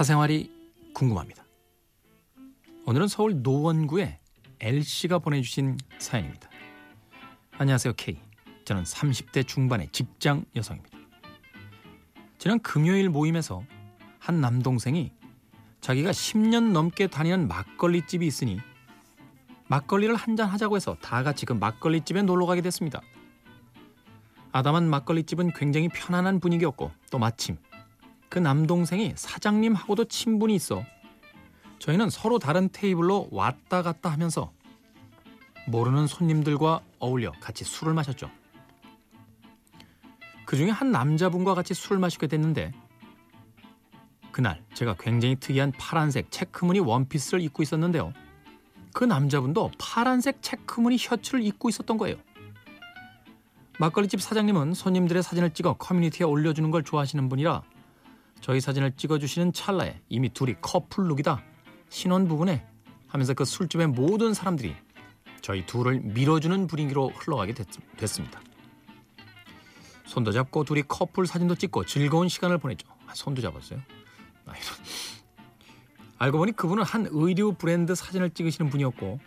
사생활이 궁금합니다. 오늘은 서울 노원구의 L씨가 보내주신 사연입니다. 안녕하세요 K. 저는 30대 중반의 직장 여성입니다. 지난 금요일 모임에서 한 남동생이 자기가 10년 넘게 다니는 막걸리집이 있으니 막걸리를 한 잔 하자고 해서 다 같이 그 막걸리집에 놀러 가게 됐습니다. 아담한 막걸리집은 굉장히 편안한 분위기였고 또 마침 그 남동생이 사장님하고도 친분이 있어 저희는 서로 다른 테이블로 왔다 갔다 하면서 모르는 손님들과 어울려 같이 술을 마셨죠. 그 중에 한 남자분과 같이 술을 마시게 됐는데 그날 제가 굉장히 특이한 파란색 체크무늬 원피스를 입고 있었는데요. 그 남자분도 파란색 체크무늬 셔츠를 입고 있었던 거예요. 막걸리집 사장님은 손님들의 사진을 찍어 커뮤니티에 올려주는 걸 좋아하시는 분이라 저희 사진을 찍어주시는 찰나에 이미 둘이 커플룩이다. 신혼 부분에 하면서 그 술집의 모든 사람들이 저희 둘을 밀어주는 분위기로 흘러가게 됐, 습니다 손도 잡고 둘이 커플 사진도 찍고 즐거운 시간을 보냈죠. 아, 손도 잡았어요. 아, 알고 보니 그분은 한 의류 브랜드 사진을 찍으시는 분이었고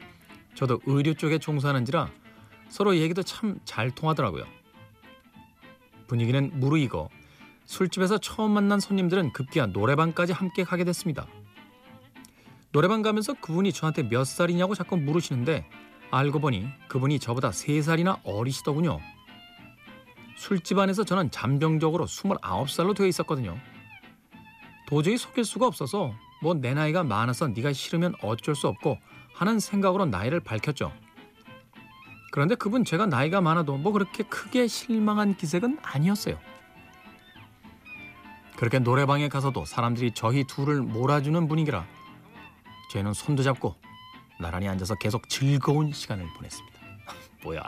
저도 의류 쪽에 종사하는지라 서로 얘기도 참 잘 통하더라고요. 분위기는 무르익어 술집에서 처음 만난 손님들은 급기야 노래방까지 함께 가게 됐습니다. 노래방 가면서 그분이 저한테 몇 살이냐고 자꾸 물으시는데 알고 보니 그분이 저보다 3살이나 어리시더군요. 술집 안에서 저는 잠정적으로 29살로 되어 있었거든요. 도저히 속일 수가 없어서 뭐 내 나이가 많아서 네가 싫으면 어쩔 수 없고 하는 생각으로 나이를 밝혔죠. 그런데 그분 제가 나이가 많아도 뭐 그렇게 크게 실망한 기색은 아니었어요. 그렇게 노래방에 가서도 사람들이 저희 둘을 몰아주는 분위기라 저희는 손도 잡고 나란히 앉아서 계속 즐거운 시간을 보냈습니다. 뭐야.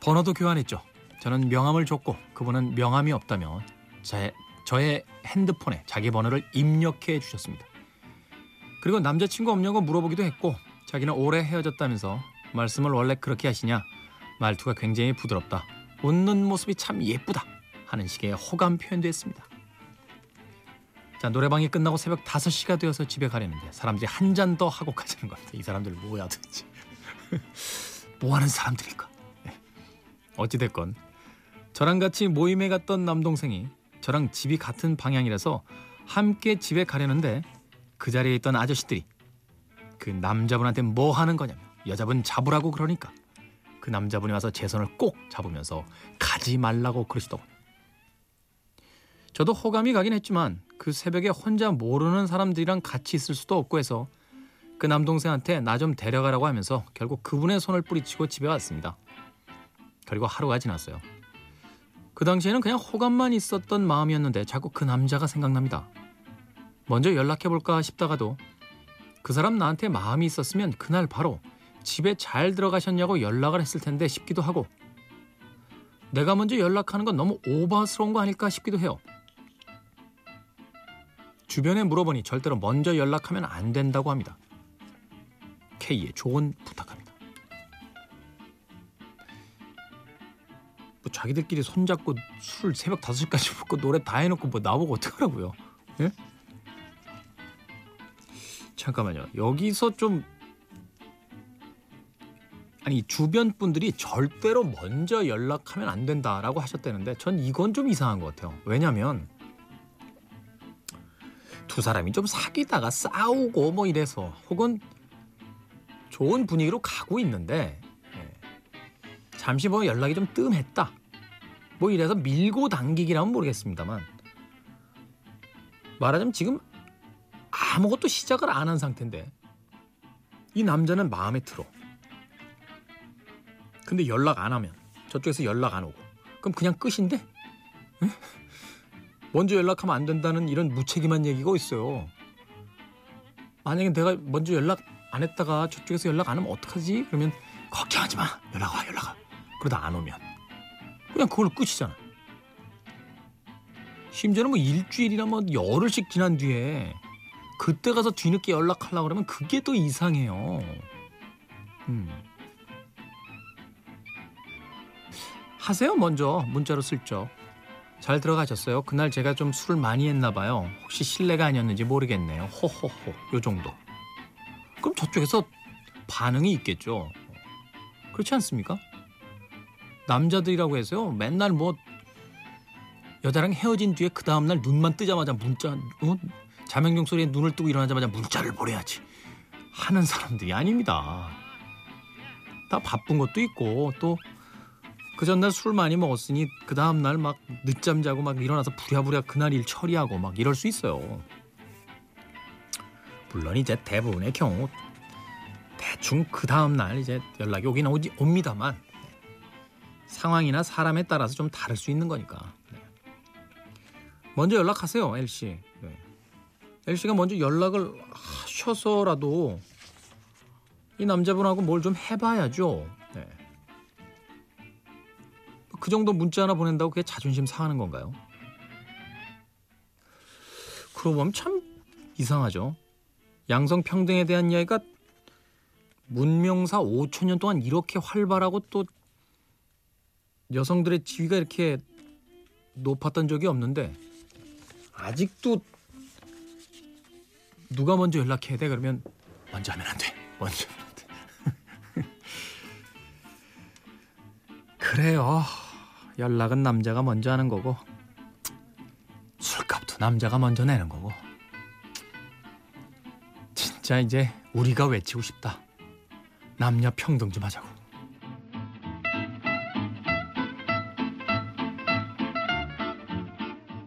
번호도 교환했죠. 저는 명함을 줬고 그분은 명함이 없다며 제, 저의 핸드폰에 자기 번호를 입력해 주셨습니다. 그리고 남자친구 없냐고 물어보기도 했고 자기는 오래 헤어졌다면서 말씀을 원래 그렇게 하시냐 말투가 굉장히 부드럽다. 웃는 모습이 참 예쁘다. 하는 식의 호감 표현도 했습니다. 자 노래방이 끝나고 새벽 5시가 되어서 집에 가려는데 사람들이 한 잔 더 하고 가자는 겁니다. 이 사람들 뭐야 도대체 뭐 하는 사람들일까? 네. 어찌됐건 저랑 같이 모임에 갔던 남동생이 저랑 집이 같은 방향이라서 함께 집에 가려는데 그 자리에 있던 아저씨들이 그 남자분한테 뭐 하는 거냐며 여자분 잡으라고 그러니까 그 남자분이 와서 제 손을 꼭 잡으면서 가지 말라고 그러시더군요. 저도 호감이 가긴 했지만 그 새벽에 혼자 모르는 사람들이랑 같이 있을 수도 없고 해서 그 남동생한테 나 좀 데려가라고 하면서 결국 그분의 손을 뿌리치고 집에 왔습니다. 그리고 하루가 지났어요. 그 당시에는 그냥 호감만 있었던 마음이었는데 자꾸 그 남자가 생각납니다. 먼저 연락해 볼까 싶다가도 그 사람 나한테 마음이 있었으면 그날 바로 집에 잘 들어가셨냐고 연락을 했을 텐데 싶기도 하고 내가 먼저 연락하는 건 너무 오버스러운 거 아닐까 싶기도 해요. 주변에 물어보니 절대로 먼저 연락하면 안 된다고 합니다. K의 조언 부탁합니다. 뭐 자기들끼리 손잡고 술 새벽 5시까지 먹고 노래 다 해놓고 뭐 나보고 어떡하라고요. 예? 잠깐만요. 여기서 좀 아니 주변 분들이 절대로 먼저 연락하면 안 된다라고 하셨다는데 전 이건 좀 이상한 것 같아요. 왜냐하면 두 사람이 좀 사귀다가 싸우고 뭐 이래서 혹은 좋은 분위기로 가고 있는데 예. 잠시 뭐 연락이 좀 뜸했다. 뭐 이래서 밀고 당기기라면 모르겠습니다만 말하자면 지금 아무것도 시작을 안 한 상태인데 이 남자는 마음에 들어. 근데 연락 안 하면 저쪽에서 연락 안 오고 그럼 그냥 끝인데? 응? 먼저 연락하면 안 된다는 이런 무책임한 얘기가 있어요. 만약에 내가 먼저 연락 안 했다가 저쪽에서 연락 안 하면 어떡하지? 그러면 걱정하지 마. 연락 와, 연락 와. 그러다 안 오면 그냥 그걸로 끝이잖아. 심지어는 뭐 일주일이나 뭐 열흘씩 지난 뒤에 그때 가서 뒤늦게 연락하려고 그러면 그게 또 이상해요. 음. 하세요 먼저 문자로 슬쩍 잘 들어가셨어요? 그날 제가 좀 술을 많이 했나 봐요. 혹시 실례가 아니었는지 모르겠네요. 호호호. 요 정도. 그럼 저쪽에서 반응이 있겠죠. 그렇지 않습니까? 남자들이라고 해서요. 맨날 뭐 여자랑 헤어진 뒤에 그 다음날 눈만 뜨자마자 문자 어? 자명종 소리에 눈을 뜨고 일어나자마자 문자를 보내야지 하는 사람들이 아닙니다. 다 바쁜 것도 있고 또 그 전날 술 많이 먹었으니 그 다음 날 막 늦잠 자고 막 일어나서 부랴부랴 그날 일 처리하고 막 이럴 수 있어요. 물론 이제 대부분의 경우 대충 그 다음 날 이제 연락이 오긴 오지, 옵니다만 상황이나 사람에 따라서 좀 다를 수 있는 거니까. 네. 먼저 연락하세요, 엘 씨. 네. 먼저 연락을 하셔서라도 이 남자분하고 뭘 좀 해봐야죠. 네. 그 정도 문자 하나 보낸다고 그게 자존심 상하는 건가요? 그러고 보면 참 이상하죠. 양성 평등에 대한 이야기가 문명사 5천 년 동안 이렇게 활발하고 또 여성들의 지위가 이렇게 높았던 적이 없는데 아직도 누가 먼저 연락해야 돼 그러면 먼저 하면 안 돼. 먼저 하면 안 돼. 그래요. 연락은 남자가 먼저 하는 거고 술값도 남자가 먼저 내는 거고 진짜 이제 우리가 외치고 싶다. 남녀 평등 좀 하자고.